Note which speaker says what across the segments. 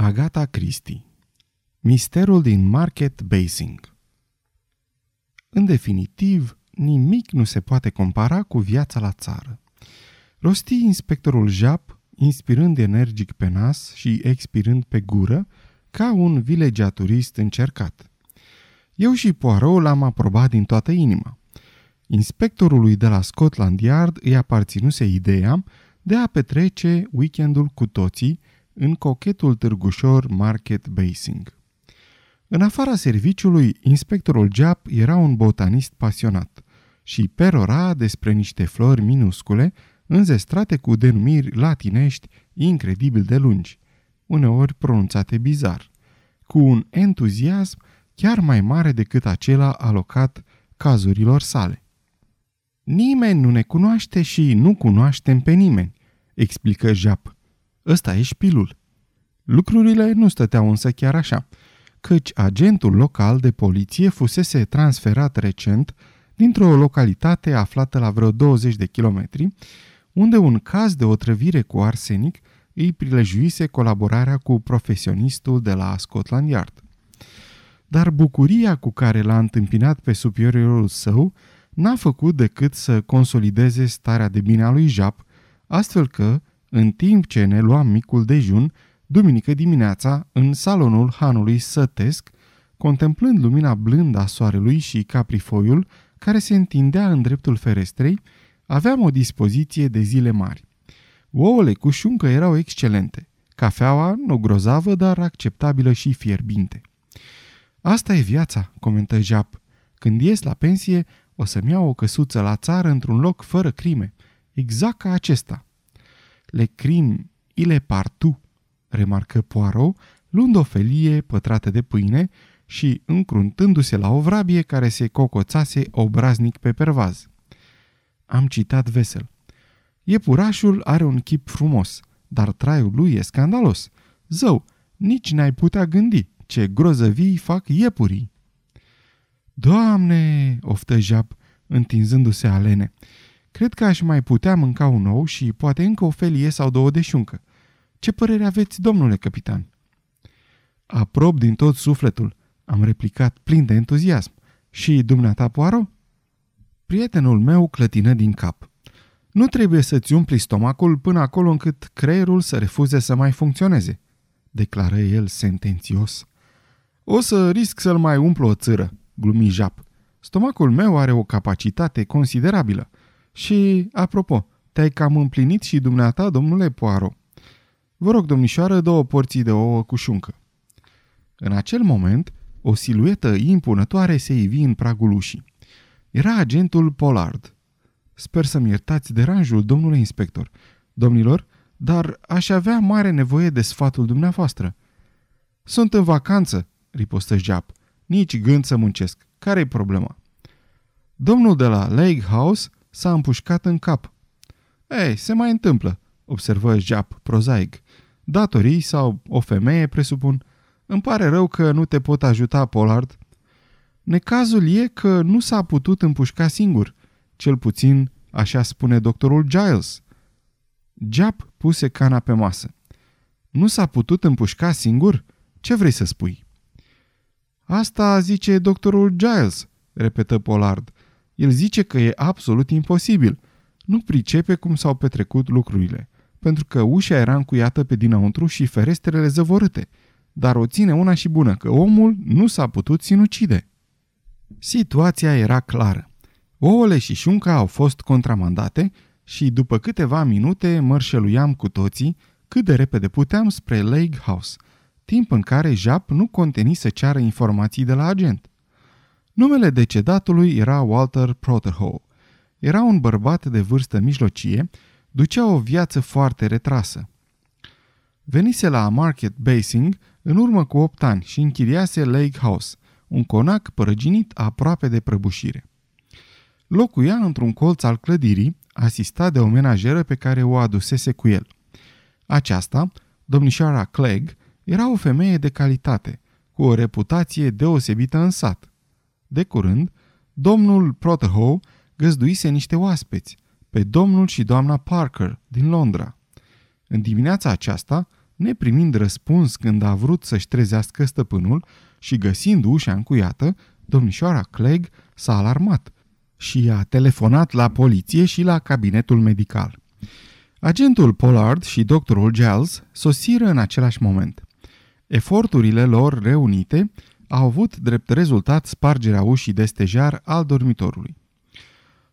Speaker 1: Agata Christie Misterul din Market Basing În definitiv, nimic nu se poate compara cu viața la țară. Rosti inspectorul Jap, inspirând energic pe nas și expirând pe gură, ca un vilegiaturist încercat. Eu și Poirot l-am aprobat din toată inima. Inspectorului de la Scotland Yard îi aparținuse ideea de a petrece weekendul cu toții în cochetul târgușor Market Basing. În afara serviciului, inspectorul Jap era un botanist pasionat și perora despre niște flori minuscule, înzestrate cu denumiri latinești incredibil de lungi, uneori pronunțate bizar, cu un entuziasm chiar mai mare decât acela alocat cazurilor sale. Nimeni nu ne cunoaște și nu cunoaștem pe nimeni, explică Jap. Ăsta e șpilul. Lucrurile nu stăteau însă chiar așa, căci agentul local de poliție fusese transferat recent dintr-o localitate aflată la vreo 20 de kilometri, unde un caz de otrăvire cu arsenic îi prilejuise colaborarea cu profesionistul de la Scotland Yard. Dar bucuria cu care l-a întâmpinat pe superiorul său n-a făcut decât să consolideze starea de bine a lui Jap, astfel că, în timp ce ne luam micul dejun, duminică dimineața, în salonul hanului sătesc, contemplând lumina blândă a soarelui și caprifoiul care se întindea în dreptul ferestrei, aveam o dispoziție de zile mari. Ouăle cu șuncă erau excelente. Cafeaua, nu grozavă, dar acceptabilă și fierbinte. Asta e viața, comentă Jap. Când ies la pensie, o să-mi iau o căsuță la țară într-un loc fără crime. Exact ca acesta. Le crim, ile partu, remarcă Poirot, luând o felie pătrată de pâine și încruntându-se la o vrabie care se cocoțase obraznic pe pervaz. Am citat vesel. Iepurașul are un chip frumos, dar traiul lui e scandalos. Zău, nici n-ai putea gândi ce grozăvii fac iepurii. Doamne, oftă Jap, întinzându-se alene. Cred că aș mai putea mânca un ou și poate încă o felie sau două de șuncă. Ce părere aveți, domnule capitan? Aprob din tot sufletul, am replicat plin de entuziasm. Și dumneata, Poaro? Prietenul meu clătină din cap. Nu trebuie să-ți umpli stomacul până acolo încât creierul să refuze să mai funcționeze, declară el sentențios. O să risc să-l mai umplu o țără, glumi Jap. Stomacul meu are o capacitate considerabilă. Și, apropo, te-ai cam împlinit și dumneata, domnule Poaro. Vă rog, domnișoară, două porții de ouă cu șuncă. În acel moment, o siluetă impunătoare se ivi în pragul ușii. Era agentul Pollard. Sper să-mi iertați deranjul, domnule inspector. Domnilor, dar aș avea mare nevoie de sfatul dumneavoastră. Sunt în vacanță, ripostă Jap. Nici gând să muncesc. Care-i problema? Domnul de la Lake House s-a împușcat în cap. Ei, se mai întâmplă, observă Jap prozaic. Datorii sau o femeie, presupun. Îmi pare rău că nu te pot ajuta, Pollard. Necazul e că nu s-a putut împușca singur. Cel puțin, așa spune doctorul Giles. Jap puse cana pe masă. Nu s-a putut împușca singur? Ce vrei să spui? Asta zice doctorul Giles, repetă Pollard. El zice că e absolut imposibil. Nu pricepe cum s-au petrecut lucrurile, pentru că ușa era încuiată pe dinăuntru și ferestrele zăvorâte, dar o ține una și bună că omul nu s-a putut sinucide. Situația era clară. Ouăle și șunca au fost contramandate și după câteva minute mărșăluiam cu toții cât de repede puteam spre Lake House, timp în care Jap nu conteni să ceară informații de la agent. Numele decedatului era Walter Proterhoe. Era un bărbat de vârstă mijlocie, ducea o viață foarte retrasă. Venise la Market Basing în urmă cu 8 ani și închiriase Lake House, un conac părăginit aproape de prăbușire. Locuia într-un colț al clădirii, asistat de o menajeră pe care o adusese cu el. Aceasta, domnișoara Clegg, era o femeie de calitate, cu o reputație deosebită în sat. De curând, domnul Proterhoe găzduise niște oaspeți, pe domnul și doamna Parker din Londra. În dimineața aceasta, Neprimind răspuns când a vrut să-și trezească stăpânul și găsind ușa încuiată, domnișoara Clegg s-a alarmat și a telefonat la poliție și la cabinetul medical. Agentul Pollard și doctorul Giles sosiră în același moment. Eforturile lor reunite au avut drept rezultat spargerea ușii de stejar al dormitorului.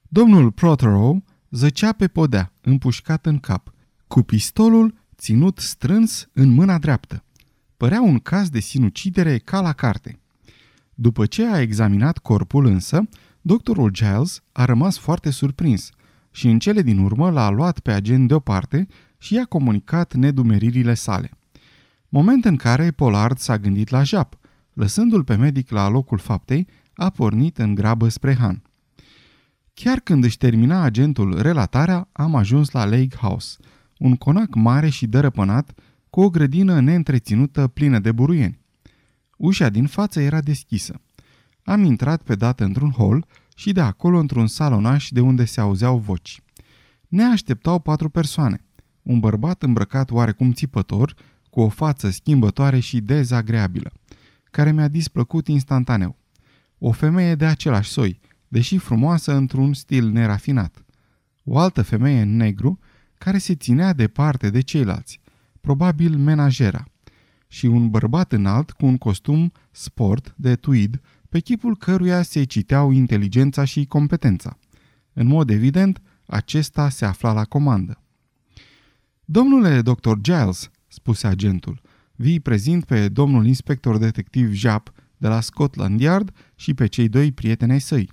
Speaker 1: Domnul Prothero zăcea pe podea, împușcat în cap, cu pistolul ținut strâns în mâna dreaptă. Părea un caz de sinucidere ca la carte. După ce a examinat corpul însă, doctorul Giles a rămas foarte surprins și în cele din urmă l-a luat pe agent deoparte și i-a comunicat nedumeririle sale. Moment în care Pollard s-a gândit la Jap, lăsându-l pe medic la locul faptei, a pornit în grabă spre Han. Chiar când își termina agentul relatarea, am ajuns la Lake House, un conac mare și dărăpânat, cu o grădină neîntreținută plină de buruieni. Ușa din față era deschisă. Am intrat pe dată într-un hol și de acolo într-un salonaș de unde se auzeau voci. Ne așteptau patru persoane. Un bărbat îmbrăcat oarecum țipător, cu o față schimbătoare și dezagreabilă, care mi-a displăcut instantaneu. O femeie de același soi, deși frumoasă într-un stil nerafinat. O altă femeie în negru, care se ținea departe de ceilalți, probabil menajera, și un bărbat înalt cu un costum sport de tweed, pe chipul căruia se citeau inteligența și competența. În mod evident, acesta se afla la comandă. Domnule dr. Giles, spuse agentul, vii prezint pe domnul inspector detectiv Jap de la Scotland Yard și pe cei doi prieteni ai săi.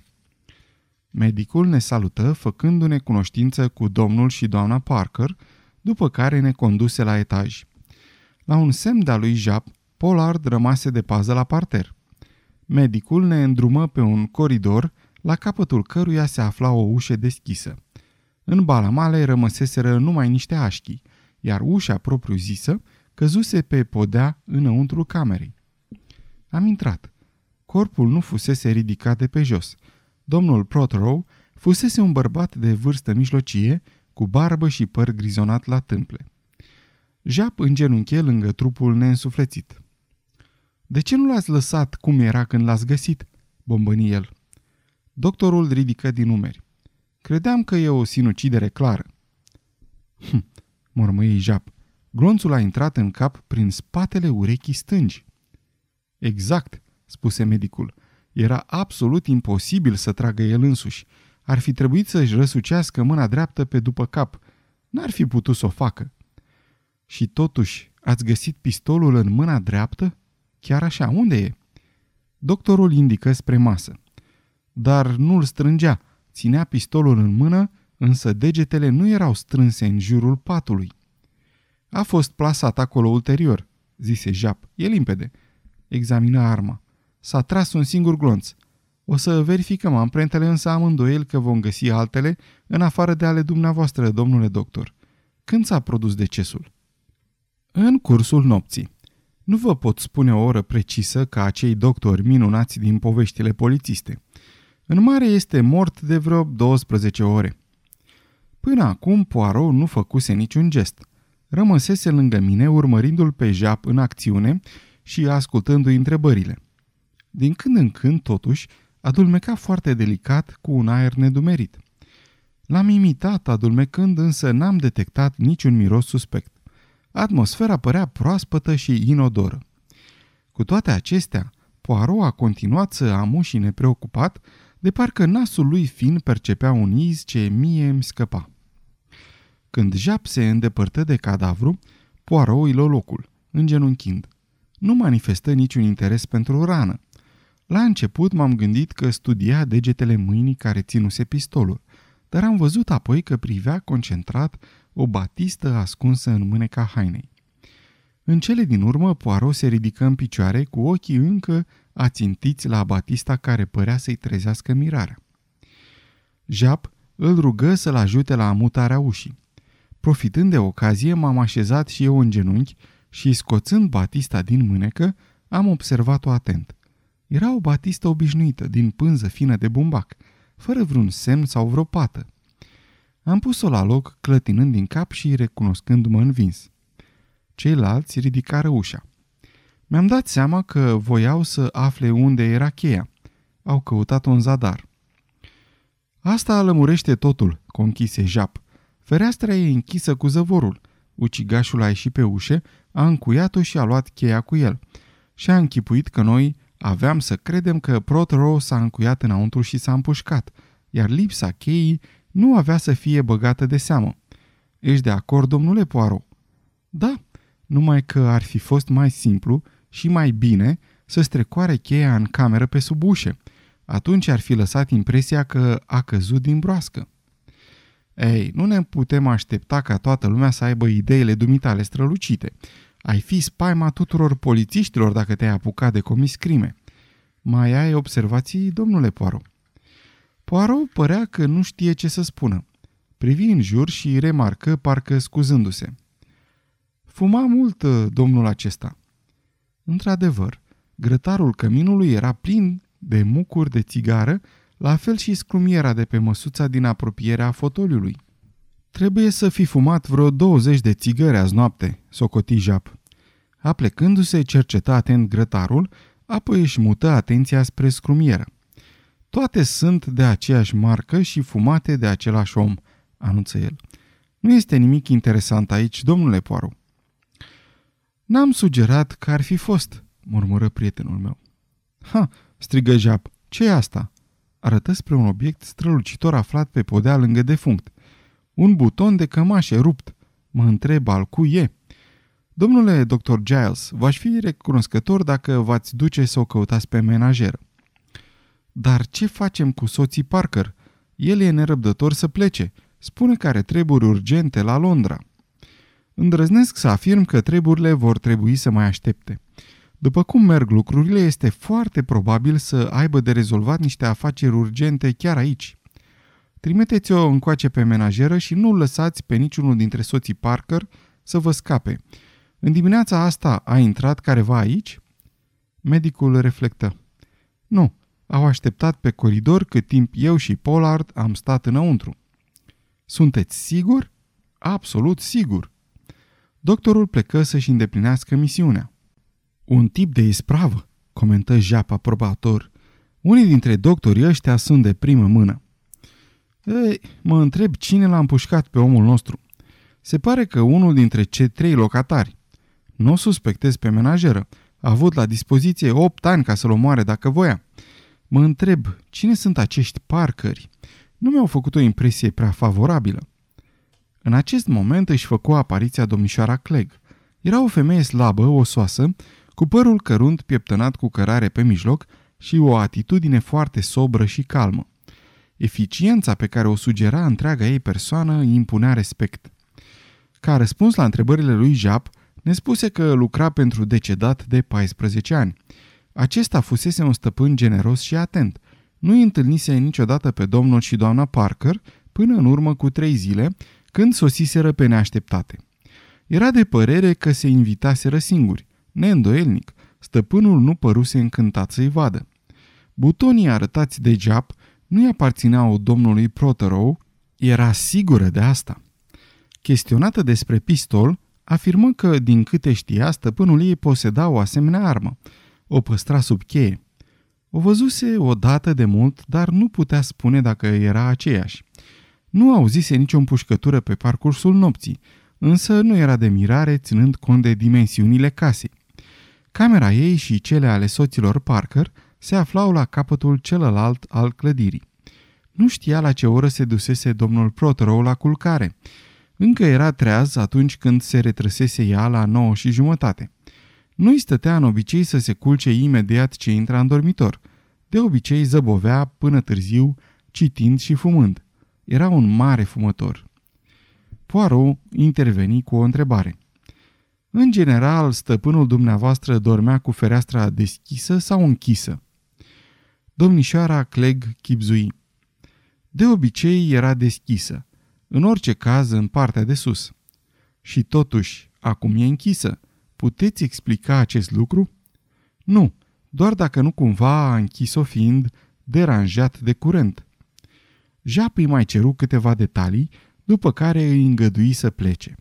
Speaker 1: Medicul ne salută făcându-ne cunoștință cu domnul și doamna Parker, după care ne conduse la etaj. La un semn de-a lui Jap, Pollard rămase de pază la parter. Medicul ne îndrumă pe un coridor, la capătul căruia se afla o ușă deschisă. În balamale rămăseseră numai niște așchii, iar ușa propriu-zisă căzuse pe podea înăuntru camerei. Am intrat. Corpul nu fusese ridicat de pe jos. Domnul Prothero fusese un bărbat de vârstă mijlocie, cu barbă și păr grizonat la tâmple. Jap îngenunche lângă trupul neînsuflețit. De ce nu l-ați lăsat cum era când l-ați găsit?" bombăni el. Doctorul ridică din numeri. Credeam că e o sinucidere clară. Hm, mormăi Jap. Glonțul a intrat în cap prin spatele urechii stângi. Exact, spuse medicul. Era absolut imposibil să tragă el însuși. Ar fi trebuit să-și răsucească mâna dreaptă pe după cap. N-ar fi putut să o facă. Și totuși, ați găsit pistolul în mâna dreaptă? Chiar așa, unde e? Doctorul indică spre masă. Dar nu-l strângea. Ținea pistolul în mână, însă degetele nu erau strânse în jurul patului. A fost plasat acolo ulterior, zise Jap. E limpede. Examină arma. S-a tras un singur glonț. O să verificăm amprentele, însă am îndoiel că vom găsi altele, în afară de ale dumneavoastră, domnule doctor. Când s-a produs decesul? În cursul nopții. Nu vă pot spune o oră precisă ca acei doctori minunați din poveștile polițiste. În mare este mort de vreo 12 ore. Până acum Poirot nu făcuse niciun gest. Rămăsese lângă mine urmărindu-l pe Jap în acțiune și ascultându-i întrebările. Din când în când, totuși, adulmeca foarte delicat cu un aer nedumerit. L-am imitat adulmecând, însă n-am detectat niciun miros suspect. Atmosfera părea proaspătă și inodoră. Cu toate acestea, Poirot a continuat să amuși nepreocupat, de parcă nasul lui fin percepea un iz ce mie îmi scăpa. Când Jap se îndepărtă de cadavru, Poirot îi locul, îngenunchind. Nu manifestă niciun interes pentru rană. La început m-am gândit că studia degetele mâinii care ținuse pistolul, dar am văzut apoi că privea concentrat o batistă ascunsă în mâneca hainei. În cele din urmă, Poirot se ridică în picioare cu ochii încă ațintiți la batista care părea să-i trezească mirarea. Jap îl rugă să-l ajute la amutarea ușii. Profitând de ocazie, m-am așezat și eu în genunchi și, scoțând batista din mânecă, am observat-o atent. Era o batistă obișnuită, din pânză fină de bumbac, fără vreun semn sau vreo pată. Am pus-o la loc, clătinând din cap și recunoscându-mă învins. Ceilalți ridicară ușa. Mi-am dat seama că voiau să afle unde era cheia. Au căutat un zadar. Asta lămurește totul, conchise Jap. Fereastra e închisă cu zăvorul. Ucigașul a ieșit pe ușă, a încuiat-o și a luat cheia cu el. Și a închipuit că noi aveam să credem că Protero s-a încuiat înăuntru și s-a împușcat, iar lipsa cheii nu avea să fie băgată de seamă. Ești de acord, domnule Poirot? Da, numai că ar fi fost mai simplu și mai bine să strecoare cheia în cameră pe sub ușă. Atunci ar fi lăsat impresia că a căzut din broască. Ei, nu ne putem aștepta ca toată lumea să aibă ideile dumitale strălucite. Ai fi spaima tuturor polițiștilor dacă te-ai apucat de comis crime. Mai ai observații, domnule Poirot? Poirot părea că nu știe ce să spună. Privi în jur și remarcă, parcă scuzându-se. Fuma mult domnul acesta. Într-adevăr, grătarul căminului era plin de mucuri de țigară, la fel și scrumiera de pe măsuța din apropierea fotoliului. Trebuie să fi fumat vreo 20 de țigări azi noapte, socoti Jap. Aplecându-se, cerceta atent grătarul, apoi își mută atenția spre scrumieră. Toate sunt de aceeași marcă și fumate de același om, anunță el. Nu este nimic interesant aici, domnule Poirot. N-am sugerat că ar fi fost, murmură prietenul meu. Ha, strigă Jap, ce e asta? Arătă spre un obiect strălucitor aflat pe podea lângă defunct. Un buton de cămașe rupt. Mă întreb al cui e. Domnule dr. Giles, v-aș fi recunoscător dacă v-ați duce să o căutați pe menajeră. Dar ce facem cu soții Parker? El e nerăbdător să plece. Spune că are treburi urgente la Londra. Îndrăznesc să afirm că treburile vor trebui să mai aștepte. După cum merg lucrurile, este foarte probabil să aibă de rezolvat niște afaceri urgente chiar aici. Trimiteți-o încoace pe menajeră și nu lăsați pe niciunul dintre soții Parker să vă scape. În dimineața asta a intrat careva aici? Medicul reflectă. Nu, au așteptat pe coridor cât timp eu și Pollard am stat înăuntru. Sunteți sigur? Absolut sigur. Doctorul plecă să-și îndeplinească misiunea. Un tip de ispravă, comentă Jap aprobator. Unii dintre doctorii ăștia sunt de primă mână. Ei, mă întreb cine l-a împușcat pe omul nostru. Se pare că unul dintre cei trei locatari. Nu o suspectez pe menajeră. A avut la dispoziție 8 ani ca să-l omoare dacă voia. Mă întreb, cine sunt acești parcări? Nu mi-au făcut o impresie prea favorabilă. În acest moment își făcu apariția domnișoara Clegg. Era o femeie slabă, osoasă, cu părul cărunt pieptănat cu cărare pe mijloc și o atitudine foarte sobră și calmă. Eficiența pe care o sugera întreaga ei persoană îi impunea respect. Ca răspuns la întrebările lui Jap, ne spuse că lucra pentru decedat de 14 ani. Acesta fusese un stăpân generos și atent. Nu îi întâlnise niciodată pe domnul și doamna Parker până în urmă cu trei zile, când sosiseră pe neașteptate. Era de părere că se invitaseră singuri. Neîndoielnic, stăpânul nu păruse încântat să-i vadă. Butonii arătați de Jap nu-i aparțineau domnului Proterow, era sigură de asta. Chestionată despre pistol, afirmă că, din câte știa, stăpânul ei poseda o asemenea armă. O păstra sub cheie. O văzuse odată de mult, dar nu putea spune dacă era aceeași. Nu auzise nicio împușcătură pe parcursul nopții, însă nu era de mirare ținând cont de dimensiunile casei. Camera ei și cele ale soților Parker se aflau la capătul celălalt al clădirii. Nu știa la ce oră se dusese domnul Proterow la culcare. Încă era treaz atunci când se retrăsese ea la nouă și jumătate. Nu-i stătea în obicei să se culce imediat ce intra în dormitor. De obicei zăbovea până târziu, citind și fumând. Era un mare fumător. Poirot interveni cu o întrebare. În general, stăpânul dumneavoastră dormea cu fereastra deschisă sau închisă? Domnișoara Clegg chipzui. De obicei era deschisă, în orice caz în partea de sus. Și totuși, acum e închisă. Puteți explica acest lucru? Nu, doar dacă nu cumva a închis-o fiind deranjat de curent. Jap îi mai ceru câteva detalii, după care îi îngădui să plece.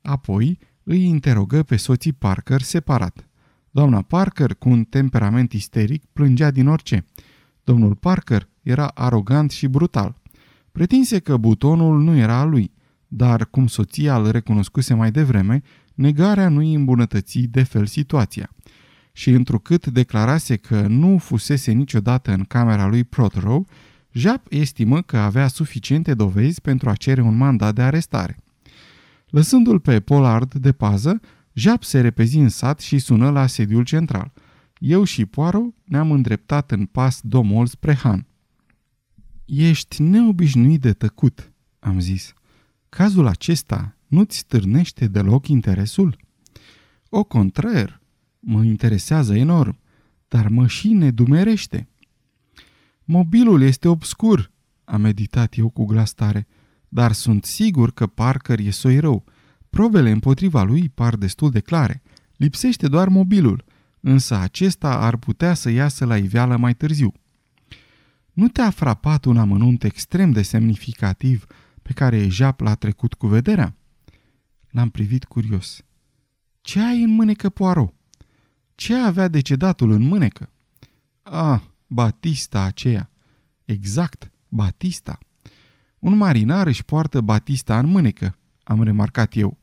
Speaker 1: Apoi îi interogă pe soții Parker separat. Doamna Parker, cu un temperament isteric, plângea din orice. Domnul Parker era arogant și brutal. Pretinse că butonul nu era al lui, dar, cum soția îl recunoscuse mai devreme, negarea nu îi îmbunătăți de fel situația. Și întrucât declarase că nu fusese niciodată în camera lui Prothero, Jap estimă că avea suficiente dovezi pentru a cere un mandat de arestare. Lăsându-l pe Pollard de pază, Jap se repezi în sat și sună la sediul central. Eu și Poirot ne-am îndreptat în pas domol spre Han. Ești neobișnuit de tăcut, am zis. Cazul acesta nu-ți stârnește deloc interesul? O contrar, mă interesează enorm, dar mă și nedumerește. Mobilul este obscur, am meditat eu cu glas tare, dar sunt sigur că Parker e soi rău. Probele împotriva lui par destul de clare. Lipsește doar mobilul, însă acesta ar putea să iasă la iveală mai târziu. Nu te-a frapat un amănunt extrem de semnificativ pe care Jap l-a trecut cu vederea? L-am privit curios. Ce ai în mânecă, Poirot? Ce avea decedatul în mânecă? Ah, Batista aceea. Exact, Batista. Un marinar își poartă Batista în mânecă, am remarcat eu.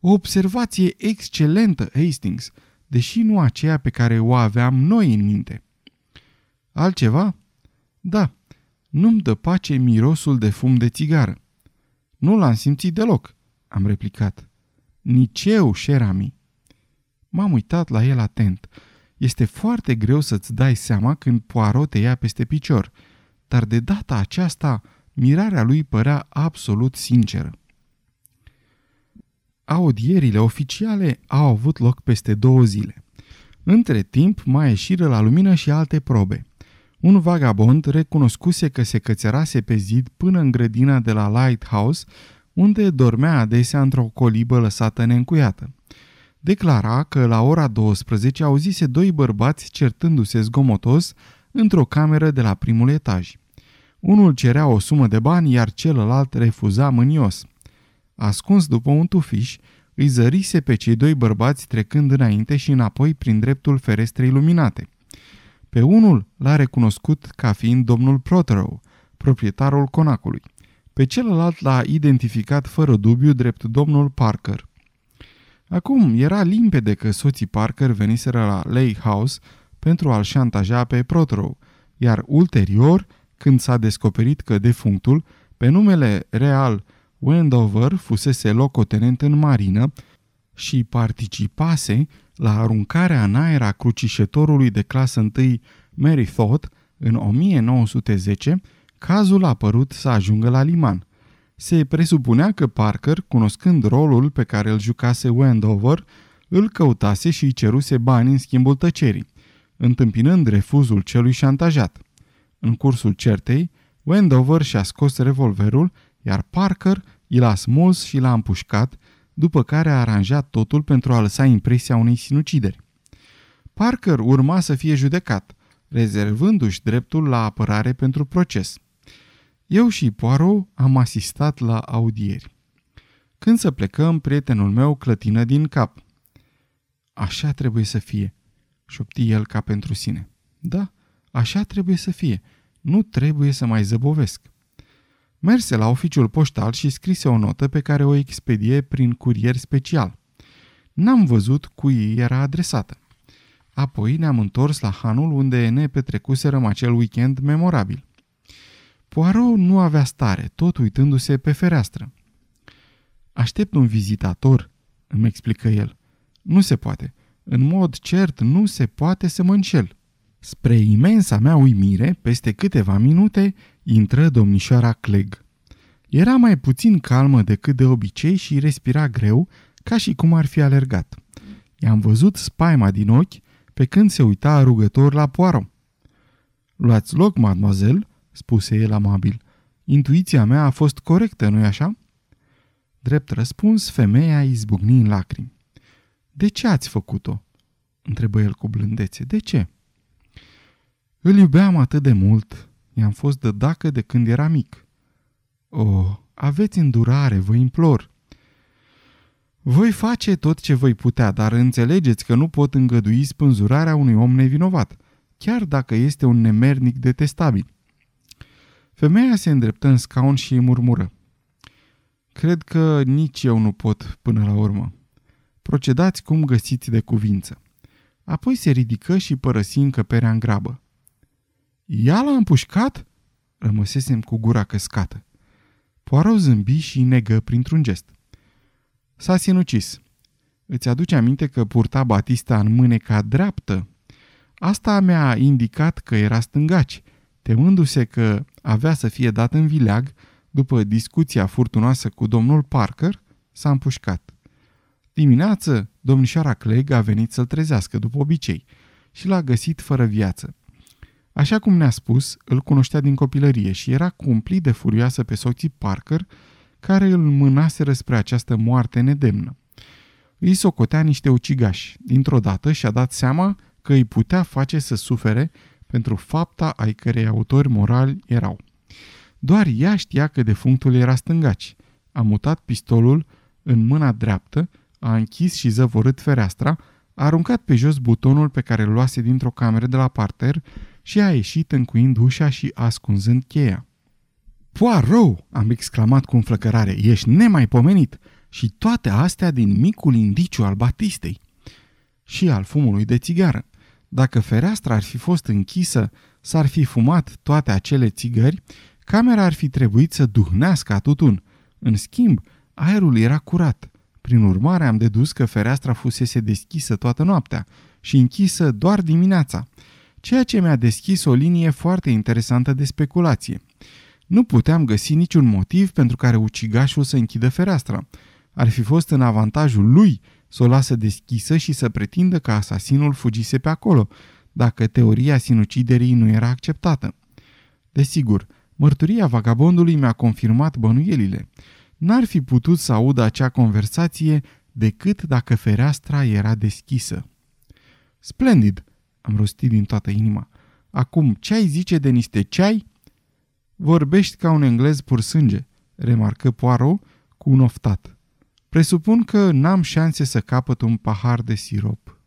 Speaker 1: O observație excelentă, Hastings, deși nu aceea pe care o aveam noi în minte. Altceva? Da, nu-mi dă pace mirosul de fum de țigară. Nu l-am simțit deloc, am replicat. Nici eu, Sherami. M-am uitat la el atent. Este foarte greu să-ți dai seama când Poirot te ia peste picior, dar de data aceasta mirarea lui părea absolut sinceră. Audierile oficiale au avut loc peste două zile. Între timp mai ieșiră la lumină și alte probe. Un vagabond recunoscuse că se cățărase pe zid până în grădina de la Lighthouse, unde dormea adesea într-o colibă lăsată neîncuiată. Declara că la ora 12 auzise doi bărbați certându-se zgomotos într-o cameră de la primul etaj. Unul cerea o sumă de bani, iar celălalt refuza mânios. Ascuns după un tufiș, îi zărise pe cei doi bărbați trecând înainte și înapoi prin dreptul ferestrei luminate. Pe unul l-a recunoscut ca fiind domnul Prothero, proprietarul conacului. Pe celălalt l-a identificat fără dubiu drept domnul Parker. Acum era limpede că soții Parker veniseră la Lake House pentru a-l șantaja pe Prothero, iar ulterior, când s-a descoperit că defunctul, pe numele real Wendover, fusese locotenent în marină și participase la aruncarea în aer a crucișătorului de clasă 1 Mary Thought în 1910, cazul a părut să ajungă la liman. Se presupunea că Parker, cunoscând rolul pe care îl jucase Wendover, îl căutase și îi ceruse bani în schimbul tăcerii, întâmpinând refuzul celui șantajat. În cursul certei, Wendover și-a scos revolverul, iar Parker i l-a smuls și l-a împușcat, după care a aranjat totul pentru a lăsa impresia unei sinucideri. Parker urma să fie judecat, rezervându-și dreptul la apărare pentru proces. Eu și Poirot am asistat la audieri. Când să plecăm, prietenul meu clătină din cap. Așa trebuie să fie, șopti el ca pentru sine. Da, așa trebuie să fie. Nu trebuie să mai zăbovesc. Merse la oficiul poștal și scrise o notă pe care o expedie prin curier special. N-am văzut cui era adresată. Apoi ne-am întors la hanul unde ne petrecuserăm acel weekend memorabil. Poirot nu avea stare, tot uitându-se pe fereastră. Aștept un vizitator, îmi explică el. Nu se poate. În mod cert, nu se poate să mă înșel. Spre imensa mea uimire, peste câteva minute, intră domnișoara Clegg. Era mai puțin calmă decât de obicei și respira greu, ca și cum ar fi alergat. I-am văzut spaima din ochi pe când se uita rugător la poaro. Luați loc, mademoiselle, spuse el amabil. Intuiția mea a fost corectă, nu-i așa? Drept răspuns, femeia izbucni în lacrimi. De ce ați făcut-o? întrebă el cu blândețe. De ce? Îl iubeam atât de mult. I-am fost de dacă de când era mic. Oh, aveți îndurare, vă implor. Voi face tot ce voi putea, dar înțelegeți că nu pot îngădui spânzurarea unui om nevinovat, chiar dacă este un nemernic detestabil. Femeia se îndreptă în scaun și îi murmură. Cred că nici eu nu pot până la urmă. Procedați cum găsiți de cuvință. Apoi se ridică și părăsi încăperea în grabă. Ea l-a împușcat? Rămăsesem cu gura căscată. Poirot zâmbi și negă printr-un gest. S-a sinucis. Îți aduce aminte că purta Batista în mâneca dreaptă? Asta mi-a indicat că era stângaci, temându-se că avea să fie dat în vileag după discuția furtunoasă cu domnul Parker, s-a împușcat. Dimineață, domnișoara Clegg a venit să-l trezească după obicei și l-a găsit fără viață. Așa cum ne-a spus, îl cunoștea din copilărie și era cumplit de furioasă pe soții Parker, care îl mânaseră spre această moarte nedemnă. Îi socotea niște ucigași. Dintr-o dată și-a dat seama că îi putea face să sufere pentru fapta ai cărei autori morali erau. Doar ea știa că defunctul era stângaci. A mutat pistolul în mâna dreaptă, a închis și zăvorât fereastra, a aruncat pe jos butonul pe care îl luase dintr-o cameră de la parter și a ieșit încuind ușa și ascunzând cheia. Poirot!" am exclamat cu înflăcărare. Ești nemaipomenit! Și toate astea din micul indiciu al Batistei. Și al fumului de țigară. Dacă fereastra ar fi fost închisă, s-ar fi fumat toate acele țigări, camera ar fi trebuit să duhnească tutun. În schimb, aerul era curat. Prin urmare, am dedus că fereastra fusese deschisă toată noaptea și închisă doar dimineața, ceea ce mi-a deschis o linie foarte interesantă de speculație. Nu puteam găsi niciun motiv pentru care ucigașul să închidă fereastra. Ar fi fost în avantajul lui să o lasă deschisă și să pretindă că asasinul fugise pe acolo, dacă teoria sinuciderii nu era acceptată. Desigur, mărturia vagabondului mi-a confirmat bănuielile. N-ar fi putut să audă acea conversație decât dacă fereastra era deschisă. Splendid, am rostit din toată inima. Acum, ce ai zice de niște ceai? Vorbești ca un englez pur sânge, remarcă Poirot cu un oftat. Presupun că n-am șanse să capăt un pahar de sirop.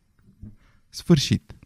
Speaker 1: Sfârșit.